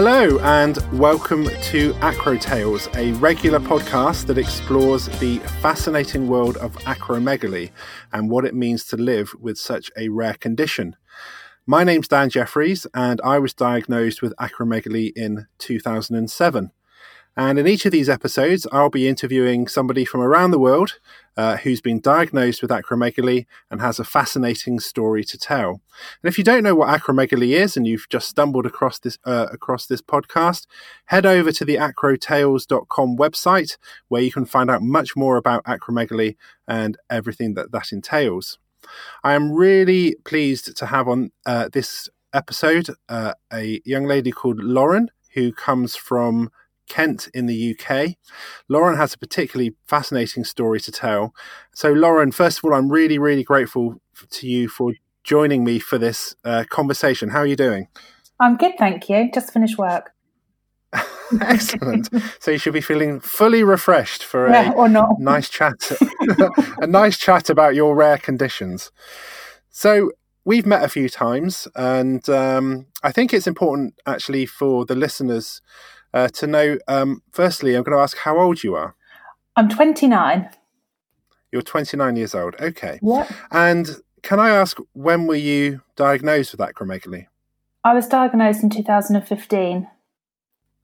Hello, and welcome to Acro Tales, a regular podcast that explores the fascinating world of acromegaly and what it means to live with such a rare condition. My name's Dan Jeffries, and I was diagnosed with acromegaly in 2007. And in each of these episodes, I'll be interviewing somebody from around the world uh, who's been diagnosed with acromegaly and has a fascinating story to tell. And if you don't know what acromegaly is and you've just stumbled across this uh, across this podcast, head over to the acrotales.com website where you can find out much more about acromegaly and everything that that entails. I am really pleased to have on uh, this episode uh, a young lady called Lauren who comes from Kent in the UK. Lauren has a particularly fascinating story to tell. So, Lauren, first of all, I'm really, really grateful to you for joining me for this uh, conversation. How are you doing? I'm good, thank you. Just finished work. Excellent. so you should be feeling fully refreshed for yeah, a or not. nice chat, a nice chat about your rare conditions. So we've met a few times, and um, I think it's important actually for the listeners uh, to know. Um, firstly, I'm going to ask how old you are. I'm 29. You're 29 years old. Okay. What? And can I ask when were you diagnosed with acromegaly? I was diagnosed in 2015.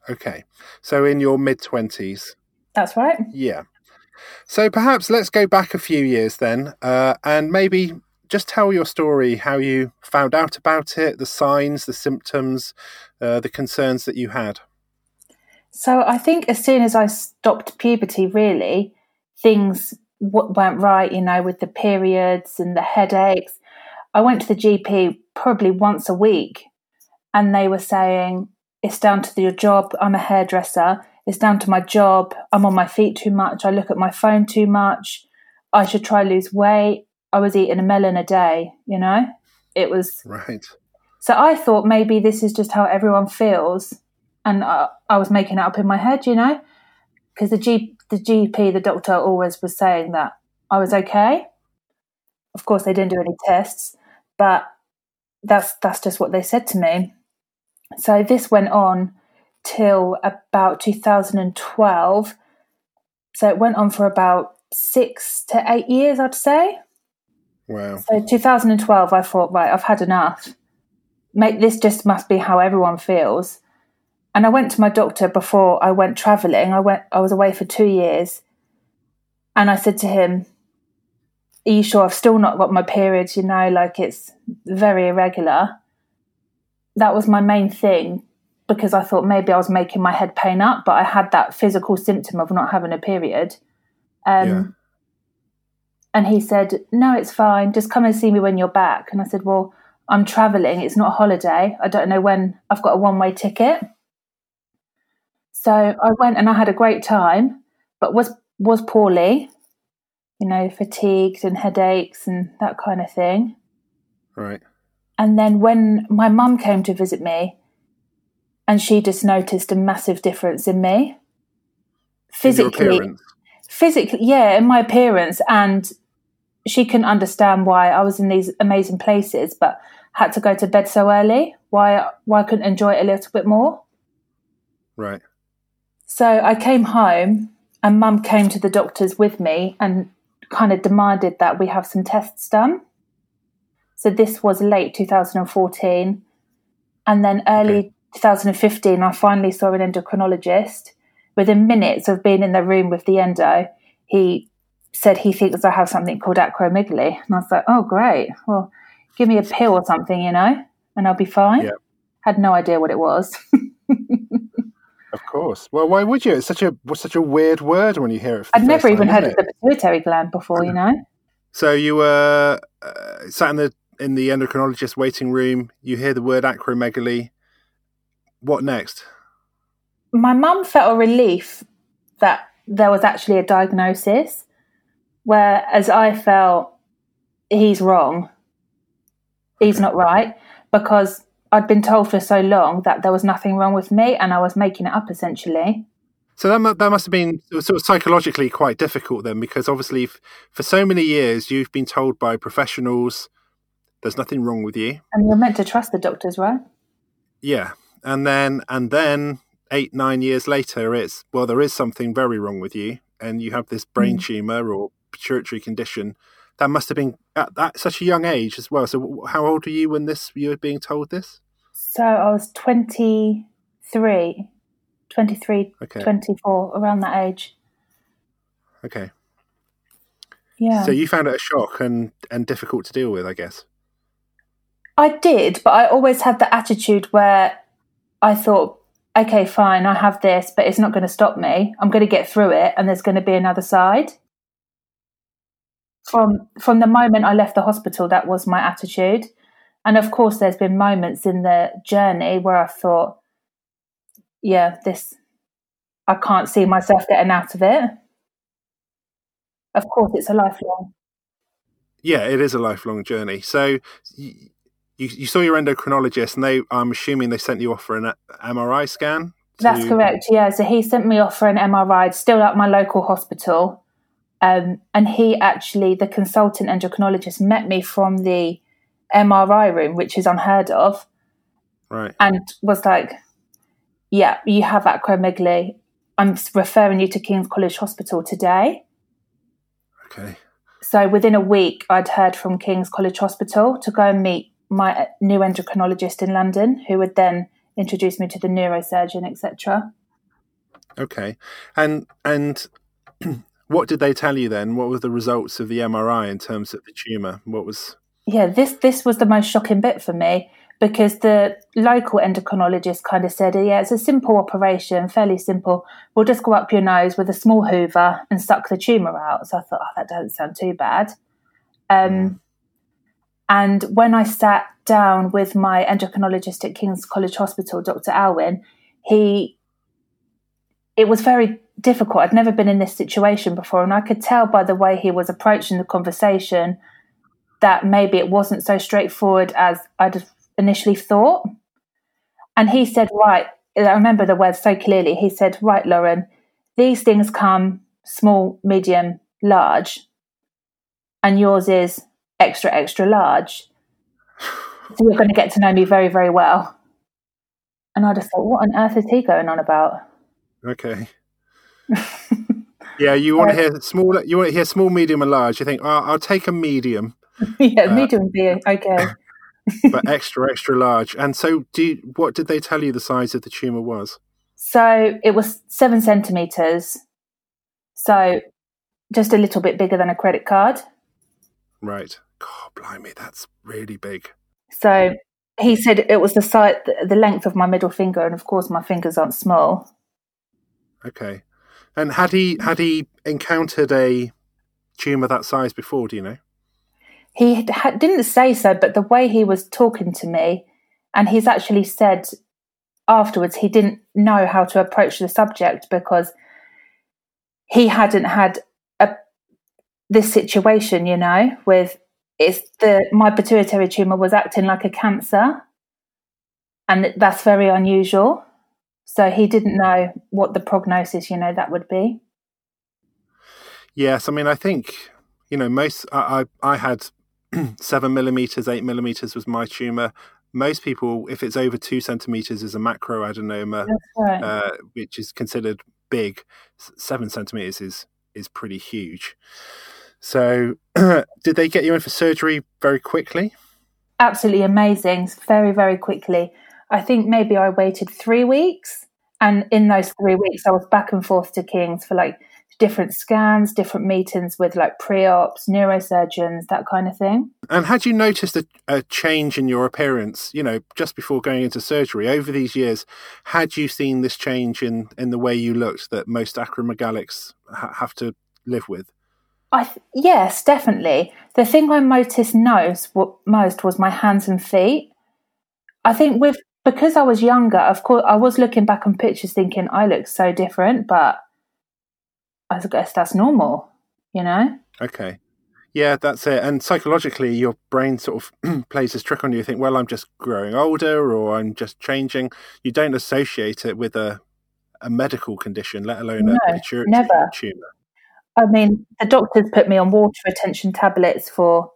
Okay. So in your mid 20s. That's right. Yeah. So perhaps let's go back a few years then, uh, and maybe just tell your story, how you found out about it, the signs, the symptoms, uh, the concerns that you had. So I think as soon as I stopped puberty, really, things w- went right, you know, with the periods and the headaches. I went to the GP probably once a week, and they were saying, It's down to your job. I'm a hairdresser. It's down to my job. I'm on my feet too much. I look at my phone too much. I should try lose weight. I was eating a melon a day, you know? It was. Right. So I thought maybe this is just how everyone feels and I, I was making it up in my head, you know, because the G, the GP, the doctor, always was saying that I was okay. Of course, they didn't do any tests, but that's that's just what they said to me. So this went on till about 2012. So it went on for about six to eight years, I'd say. Wow. So 2012, I thought, right, I've had enough. Mate, this just must be how everyone feels and I went to my doctor before I went traveling. I went I was away for 2 years. And I said to him, "Are you sure I've still not got my periods, you know, like it's very irregular?" That was my main thing because I thought maybe I was making my head pain up, but I had that physical symptom of not having a period. Um, Yeah. And he said, No, it's fine. Just come and see me when you're back. And I said, Well, I'm traveling. It's not a holiday. I don't know when I've got a one way ticket. So I went and I had a great time, but was was poorly, you know, fatigued and headaches and that kind of thing. Right. And then when my mum came to visit me, and she just noticed a massive difference in me, In physically, appearance? physically, yeah, in my appearance, and she couldn't understand why I was in these amazing places, but had to go to bed so early. Why why I couldn't enjoy it a little bit more? Right. So I came home and mum came to the doctors with me and kind of demanded that we have some tests done. So this was late 2014. And then early Okay. 2015, I finally saw an endocrinologist. Within minutes of being in the room with the endo, he said he thinks I have something called acromegaly. And I was like, oh, great. Well, give me a pill or something, you know, and I'll be fine. Yeah. Had no idea what it was. Of course. Well, why would you? It's such a such a weird word when you hear it. I'd never even time, heard of the pituitary gland before, you know. So you were uh, sat in the in the endocrinologist waiting room. You hear the word acromegaly. What next? my mum felt a relief that there was actually a diagnosis, whereas I felt he's wrong. He's Okay. not right because I'd been told for so long that there was nothing wrong with me and I was making it up essentially. So that that must have been sort of psychologically quite difficult then, because obviously f- for so many years you've been told by professionals there's nothing wrong with you. And you're meant to trust the doctors, right? Yeah, and then and then eight nine years later, it's well, there is something very wrong with you, and you have this brain mm. tumor or pituitary condition. That must have been at that such a young age as well. So, how old were you when this you were being told this? So I was 23, 23, okay. 24, around that age. Okay. Yeah. So you found it a shock and and difficult to deal with, I guess. I did, but I always had the attitude where I thought, okay, fine, I have this, but it's not going to stop me. I'm going to get through it, and there's going to be another side. From from the moment I left the hospital, that was my attitude. And of course, there's been moments in the journey where I thought, yeah, this, I can't see myself getting out of it. Of course, it's a lifelong. Yeah, it is a lifelong journey. So you, you saw your endocrinologist, and they, I'm assuming they sent you off for an MRI scan. To... That's correct. Yeah, so he sent me off for an MRI, still at my local hospital. Um, and he actually, the consultant endocrinologist, met me from the MRI room, which is unheard of. Right. And was like, yeah, you have acromegaly. I'm referring you to King's College Hospital today. Okay. So within a week, I'd heard from King's College Hospital to go and meet my uh, new endocrinologist in London, who would then introduce me to the neurosurgeon, etc. Okay, and and what did they tell you then? What were the results of the MRI in terms of the tumor? What was yeah, this this was the most shocking bit for me because the local endocrinologist kind of said, "Yeah, it's a simple operation, fairly simple. We'll just go up your nose with a small Hoover and suck the tumor out." So I thought, "Oh, that doesn't sound too bad." Um. And when I sat down with my endocrinologist at King's College Hospital, Dr. Aylwin, he it was very difficult. I'd never been in this situation before, and I could tell by the way he was approaching the conversation that maybe it wasn't so straightforward as I'd initially thought. And he said, Right, I remember the words so clearly. He said, Right, Lauren, these things come small, medium, large, and yours is extra, extra large. So you're going to get to know me very, very well. And I just thought, what on earth is he going on about? Okay. yeah, you want to hear small. You want to hear small, medium, and large. You think, oh, I'll take a medium. yeah, uh, medium beer. Okay. but extra, extra large. And so, do you, what did they tell you the size of the tumor was? So it was seven centimeters. So just a little bit bigger than a credit card. Right. God, blimey, that's really big. So he said it was the size, the length of my middle finger, and of course my fingers aren't small. Okay. And had he had he encountered a tumor that size before? Do you know? He didn't say so, but the way he was talking to me, and he's actually said afterwards he didn't know how to approach the subject because he hadn't had a this situation, you know, with it's the my pituitary tumor was acting like a cancer, and that's very unusual. So he didn't know what the prognosis, you know, that would be. Yes, I mean, I think you know most. I I, I had seven millimeters, eight millimeters was my tumor. Most people, if it's over two centimeters, is a macroadenoma, right. uh, which is considered big. Seven centimeters is is pretty huge. So, did they get you in for surgery very quickly? Absolutely amazing, very very quickly. I think maybe I waited three weeks, and in those three weeks, I was back and forth to Kings for like different scans, different meetings with like pre-ops, neurosurgeons, that kind of thing. And had you noticed a, a, change in your appearance, you know, just before going into surgery over these years? Had you seen this change in in the way you looked that most acromegalics ha- have to live with? I th- yes, definitely. The thing I noticed most, most was my hands and feet. I think with because I was younger, of course, I was looking back on pictures thinking I look so different, but I guess that's normal, you know? Okay. Yeah, that's it. And psychologically, your brain sort of plays this trick on you. You think, well, I'm just growing older or I'm just changing. You don't associate it with a, a medical condition, let alone no, a maturity never. tumor. I mean, the doctors put me on water retention tablets for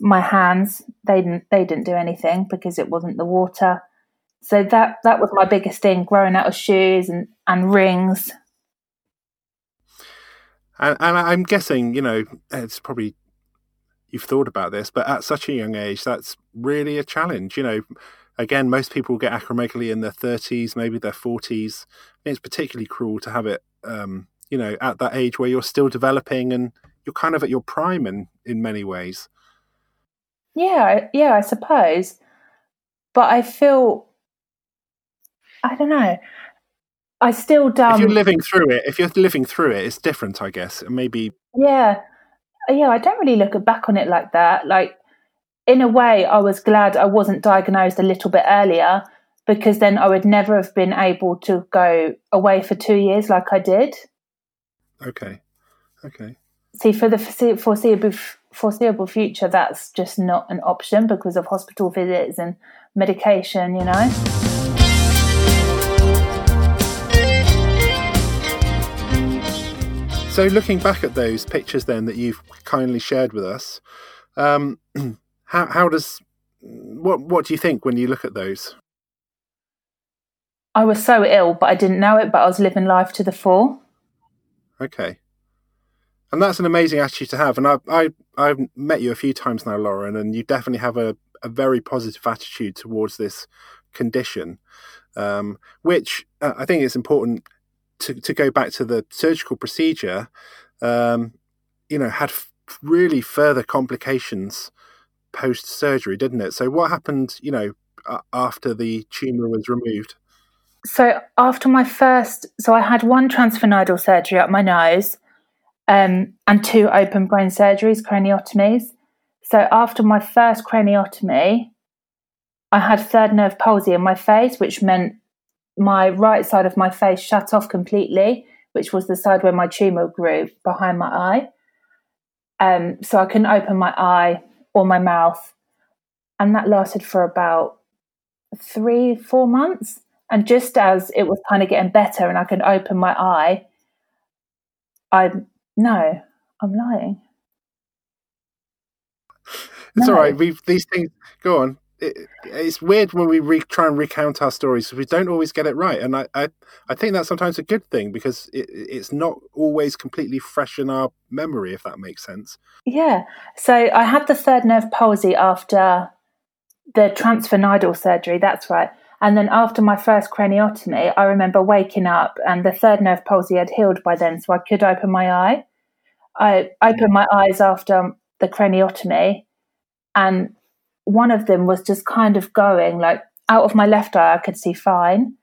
my hands. They didn't. They didn't do anything because it wasn't the water. So that that was my biggest thing, growing out of shoes and, and rings. And, and I'm guessing, you know, it's probably you've thought about this, but at such a young age, that's really a challenge. You know, again, most people get acromegaly in their 30s, maybe their 40s. It's particularly cruel to have it, um, you know, at that age where you're still developing and you're kind of at your prime in, in many ways. Yeah, yeah, I suppose. But I feel, I don't know. I still don't. If you're living through it, if you're living through it, it's different, I guess. Maybe. Yeah, yeah. I don't really look back on it like that. Like, in a way, I was glad I wasn't diagnosed a little bit earlier because then I would never have been able to go away for two years like I did. Okay. Okay. See, for the foreseeable foreseeable future, that's just not an option because of hospital visits and medication. You know. So, looking back at those pictures, then that you've kindly shared with us, um, how how does what what do you think when you look at those? I was so ill, but I didn't know it. But I was living life to the full. Okay, and that's an amazing attitude to have. And I I I've met you a few times now, Lauren, and you definitely have a a very positive attitude towards this condition, um, which uh, I think is important to, to go back to the surgical procedure, um, you know, had f- really further complications post surgery, didn't it? So, what happened, you know, after the tumor was removed? So, after my first, so I had one transsphenoidal surgery up my nose um, and two open brain surgeries, craniotomies. So, after my first craniotomy, I had third nerve palsy in my face, which meant my right side of my face shut off completely, which was the side where my tumor grew behind my eye. Um, so I couldn't open my eye or my mouth. And that lasted for about three, four months. And just as it was kind of getting better and I could open my eye, I, no, I'm lying. It's no. all right. We've these things. Go on it, it's weird when we re- try and recount our stories we don't always get it right and I, I, I think that's sometimes a good thing because it, it's not always completely fresh in our memory if that makes sense. Yeah. So i had the third nerve palsy after the transsphenoidal surgery that's right. And then after my first craniotomy i remember waking up and the third nerve palsy had healed by then so i could open my eye. I opened my eyes after the craniotomy and one of them was just kind of going like out of my left eye, I could see fine.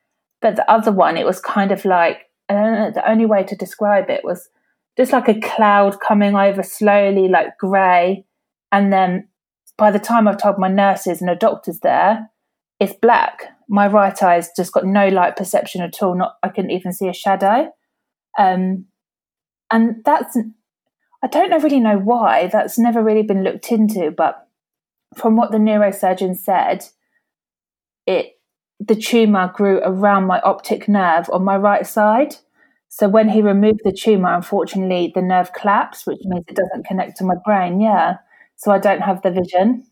But the other one, it was kind of like, know, the only way to describe it was just like a cloud coming over slowly, like grey. And then by the time I've told my nurses and the doctors there, it's black. My right eye's just got no light perception at all. Not I couldn't even see a shadow. Um, and that's I don't really know why. That's never really been looked into, but from what the neurosurgeon said, it the tumor grew around my optic nerve on my right side. So when he removed the tumor, unfortunately, the nerve collapsed, which means it doesn't connect to my brain. Yeah, so I don't have the vision.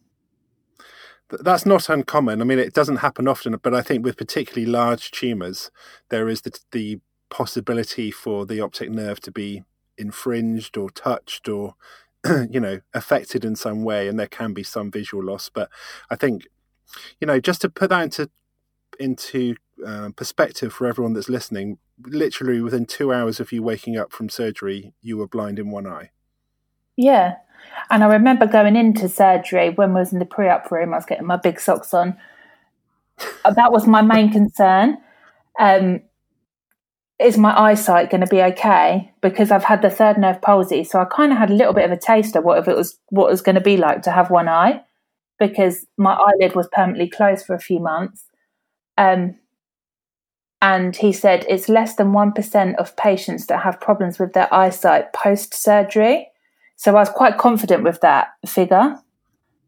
That's not uncommon. I mean, it doesn't happen often, but I think with particularly large tumors, there is the, the possibility for the optic nerve to be infringed or touched or you know affected in some way and there can be some visual loss but i think you know just to put that into into uh, perspective for everyone that's listening literally within two hours of you waking up from surgery you were blind in one eye. Yeah. And i remember going into surgery when i was in the pre-op room i was getting my big socks on. That was my main concern. Um, is my eyesight going to be okay? Because I've had the third nerve palsy, so I kind of had a little bit of a taste of what if it was what it was going to be like to have one eye, because my eyelid was permanently closed for a few months. Um, and he said it's less than one percent of patients that have problems with their eyesight post surgery. So I was quite confident with that figure,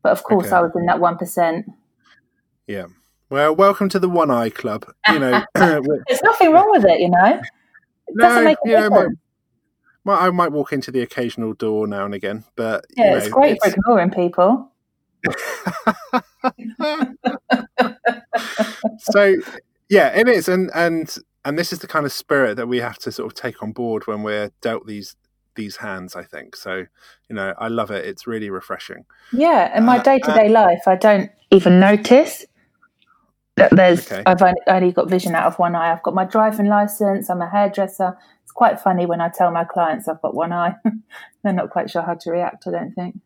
but of course okay. I was in that one percent. Yeah. Well, welcome to the One Eye Club. You know, there's nothing wrong with it. You know, it no, doesn't make a difference. Well, I might walk into the occasional door now and again, but yeah, you know, it's great it's... for ignoring people. so yeah, it is, and and and this is the kind of spirit that we have to sort of take on board when we're dealt these these hands. I think so. You know, I love it. It's really refreshing. Yeah, in my day to day life, I don't even notice there's. Okay. I've only, got vision out of one eye. I've got my driving license. I'm a hairdresser. It's quite funny when I tell my clients I've got one eye. They're not quite sure how to react. I don't think.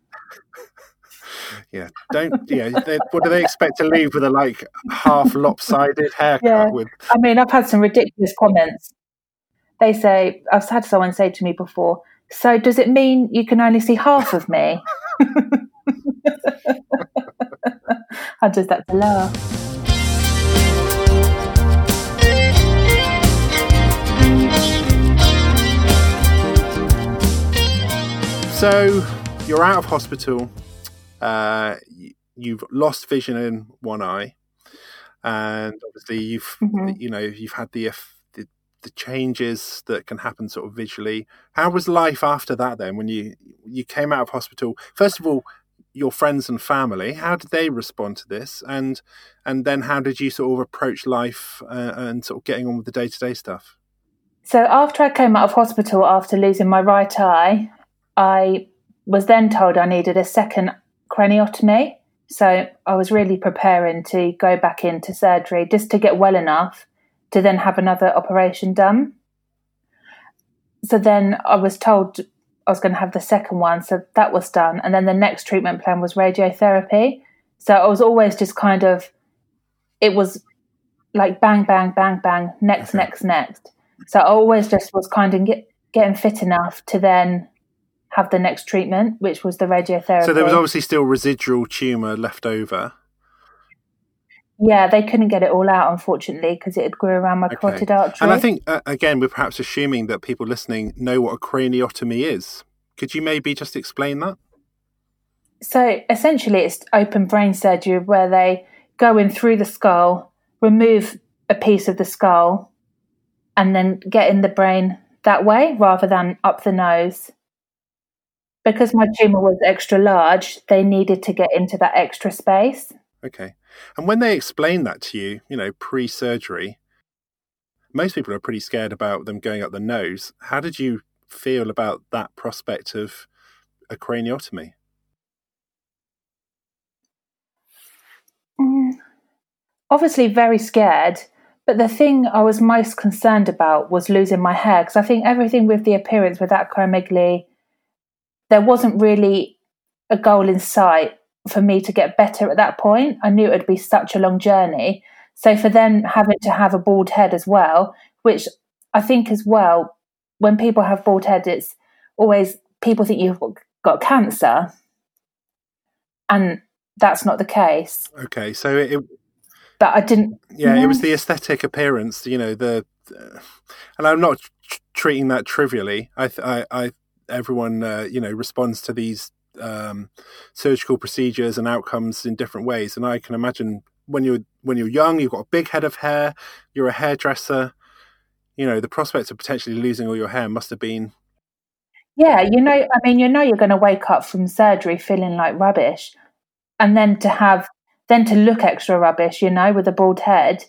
yeah, don't. Yeah, they, what do they expect to leave with a like half lopsided haircut? Yeah. With I mean, I've had some ridiculous comments. They say I've had someone say to me before. So does it mean you can only see half of me? I just had to laugh. So you're out of hospital. Uh, you've lost vision in one eye, and obviously you've mm-hmm. you know you've had the, the the changes that can happen sort of visually. How was life after that then? When you you came out of hospital, first of all, your friends and family, how did they respond to this, and and then how did you sort of approach life uh, and sort of getting on with the day to day stuff? So after I came out of hospital after losing my right eye, I was then told I needed a second craniotomy. So I was really preparing to go back into surgery just to get well enough to then have another operation done. So then I was told I was going to have the second one. So that was done. And then the next treatment plan was radiotherapy. So I was always just kind of, it was like bang, bang, bang, bang, next, okay. next, next. So I always just was kind of get, getting fit enough to then have the next treatment, which was the radiotherapy. So there was obviously still residual tumour left over. Yeah, they couldn't get it all out, unfortunately, because it had grew around my okay. carotid artery. And I think, uh, again, we're perhaps assuming that people listening know what a craniotomy is. Could you maybe just explain that? So essentially, it's open brain surgery where they go in through the skull, remove a piece of the skull, and then get in the brain that way rather than up the nose because my tumor was extra large, they needed to get into that extra space. Okay. And when they explain that to you, you know, pre surgery, most people are pretty scared about them going up the nose. How did you feel about that prospect of a craniotomy? Mm, obviously, very scared. But the thing I was most concerned about was losing my hair because I think everything with the appearance with that acromegaly there wasn't really a goal in sight for me to get better at that point. I knew it would be such a long journey. So for them having to have a bald head as well, which I think as well, when people have bald head, it's always people think you've got cancer, and that's not the case. Okay, so it. But I didn't. Yeah, it was the aesthetic appearance. You know the, uh, and I'm not treating that trivially. I I I everyone uh, you know responds to these um, surgical procedures and outcomes in different ways. And I can imagine when you're when you're young, you've got a big head of hair, you're a hairdresser. You know, the prospect of potentially losing all your hair must have been. Yeah, you know, I mean, you know, you're going to wake up from surgery feeling like rubbish, and then to have then to look extra rubbish, you know, with a bald head.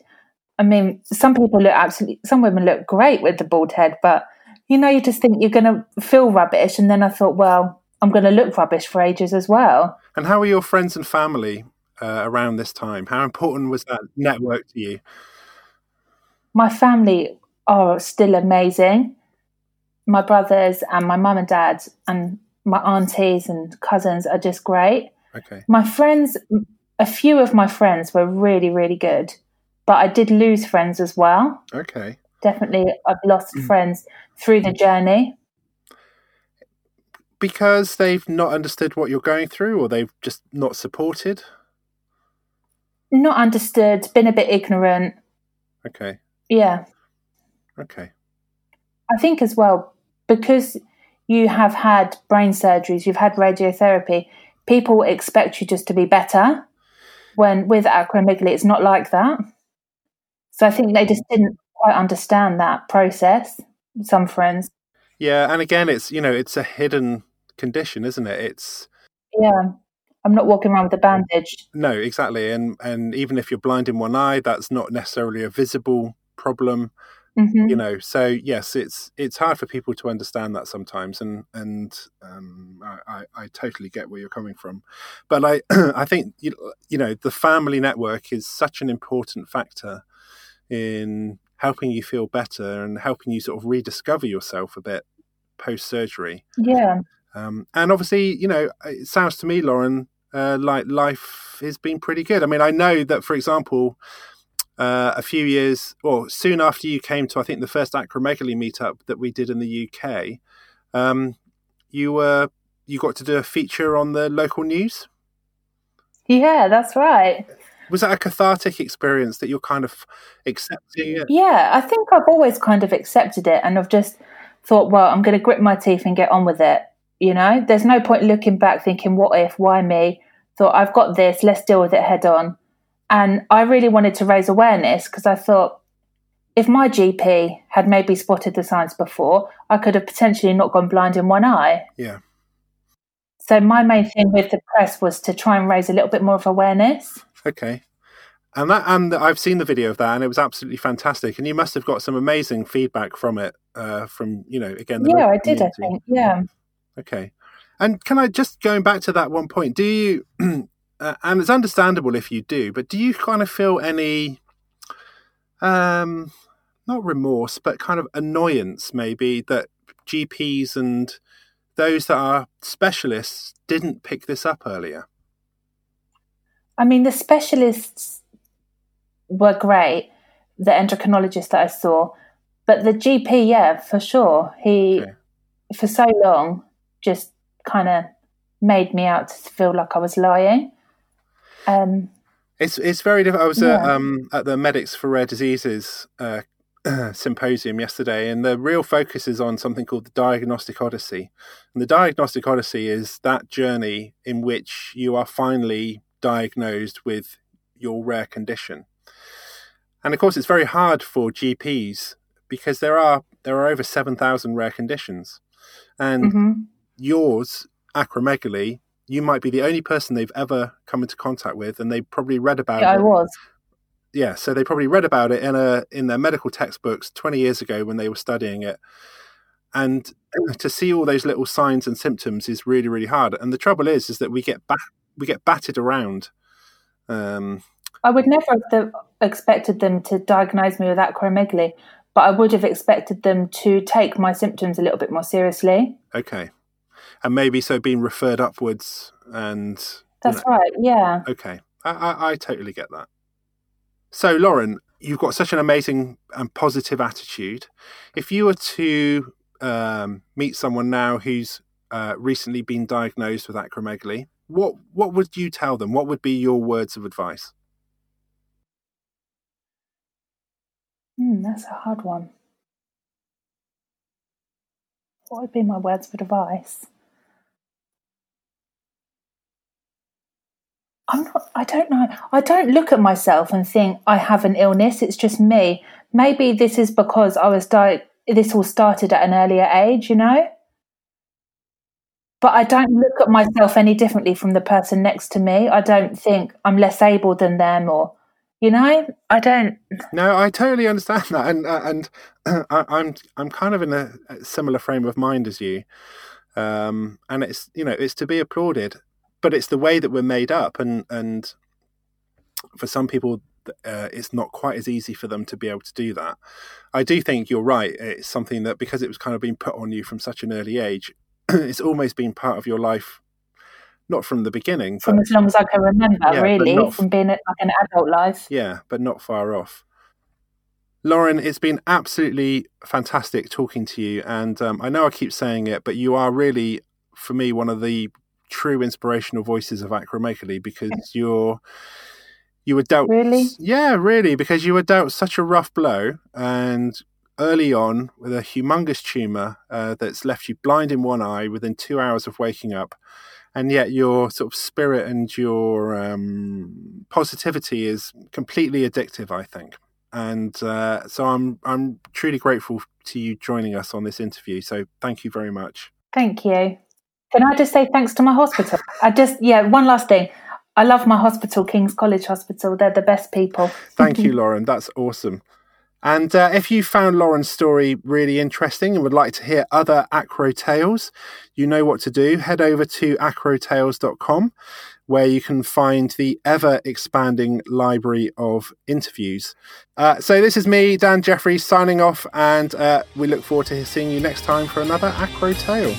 I mean, some people look absolutely, some women look great with the bald head, but you know, you just think you're going to feel rubbish. And then I thought, well, I'm going to look rubbish for ages as well. And how were your friends and family uh, around this time? How important was that network to you? My family are still amazing. My brothers and my mum and dad and my aunties and cousins are just great. Okay. My friends, a few of my friends were really, really good, but I did lose friends as well. Okay definitely I've lost mm. friends through the journey. Because they've not understood what you're going through or they've just not supported? Not understood, been a bit ignorant. Okay. Yeah. Okay. I think as well, because you have had brain surgeries, you've had radiotherapy, people expect you just to be better. When with acromegaly, it's not like that. So I think they just didn't quite understand that process. Some friends. Yeah, and again, it's you know, it's a hidden condition, isn't it? It's yeah. I'm not walking around with a bandage. No, exactly. And and even if you're blind in one eye, that's not necessarily a visible problem. Mm-hmm. You know, so yes, it's it's hard for people to understand that sometimes, and and um, I, I, I totally get where you're coming from, but I I think you you know the family network is such an important factor in helping you feel better and helping you sort of rediscover yourself a bit post surgery. Yeah. Um, and obviously, you know, it sounds to me, Lauren, uh, like life has been pretty good. I mean, I know that, for example, uh, a few years or soon after you came to, I think, the first acromegaly meetup that we did in the UK, um, you were you got to do a feature on the local news. Yeah, that's right. Was that a cathartic experience that you're kind of accepting it? Yeah, I think I've always kind of accepted it and I've just thought, well, I'm going to grit my teeth and get on with it. You know, there's no point looking back thinking, what if, why me? Thought, I've got this, let's deal with it head on. And I really wanted to raise awareness because I thought if my GP had maybe spotted the signs before, I could have potentially not gone blind in one eye. Yeah. So my main thing with the press was to try and raise a little bit more of awareness. Okay. And that, and I've seen the video of that, and it was absolutely fantastic. And you must have got some amazing feedback from it, uh, from you know, again. yeah, I did. I think. Yeah. Okay. And can I just going back to that one point? Do you, uh, and it's understandable if you do, but do you kind of feel any, um, not remorse, but kind of annoyance maybe that GPs and those that are specialists didn't pick this up earlier? I mean, the specialists were great, the endocrinologist that I saw, but the GP, yeah, for sure. He, okay. for so long, just kind of made me out to feel like I was lying. Um, it's it's very difficult. I was yeah. at, um, at the Medics for Rare Diseases uh, symposium yesterday, and the real focus is on something called the Diagnostic Odyssey. And the Diagnostic Odyssey is that journey in which you are finally diagnosed with your rare condition. And of course, it's very hard for GPs because there are there are over seven thousand rare conditions, and mm-hmm. yours acromegaly you might be the only person they've ever come into contact with, and they probably read about yeah, it. I was. Yeah, so they probably read about it in a in their medical textbooks twenty years ago when they were studying it, and to see all those little signs and symptoms is really really hard. And the trouble is, is that we get back we get batted around. Um, I would never have expected them to diagnose me with acromegaly, but I would have expected them to take my symptoms a little bit more seriously. Okay and maybe so being referred upwards and that's know. right yeah okay I, I, I totally get that so lauren you've got such an amazing and positive attitude if you were to um, meet someone now who's uh, recently been diagnosed with acromegaly what what would you tell them what would be your words of advice mm, that's a hard one what would be my words of advice I'm not, I don't know. I don't look at myself and think I have an illness. It's just me. Maybe this is because I was di- this all started at an earlier age, you know? But I don't look at myself any differently from the person next to me. I don't think I'm less able than them or, you know, I don't. No, I totally understand that. And, uh, and I, I'm, I'm kind of in a similar frame of mind as you. Um, and it's, you know, it's to be applauded but it's the way that we're made up, and and for some people, uh, it's not quite as easy for them to be able to do that. I do think you're right. It's something that because it was kind of being put on you from such an early age, it's almost been part of your life. Not from the beginning, from but, as long as I can remember, yeah, really, from being like an adult life. Yeah, but not far off. Lauren, it's been absolutely fantastic talking to you, and um, I know I keep saying it, but you are really, for me, one of the true inspirational voices of acromegaly because you're you were dealt really yeah really because you were dealt such a rough blow and early on with a humongous tumor uh, that's left you blind in one eye within two hours of waking up and yet your sort of spirit and your um, positivity is completely addictive i think and uh, so i'm i'm truly grateful to you joining us on this interview so thank you very much thank you Can I just say thanks to my hospital? I just, yeah, one last thing. I love my hospital, King's College Hospital. They're the best people. Thank you, Lauren. That's awesome. And uh, if you found Lauren's story really interesting and would like to hear other Acro tales, you know what to do. Head over to acrotales.com where you can find the ever expanding library of interviews. Uh, so, this is me, Dan Jeffries, signing off, and uh, we look forward to seeing you next time for another Acro Tale.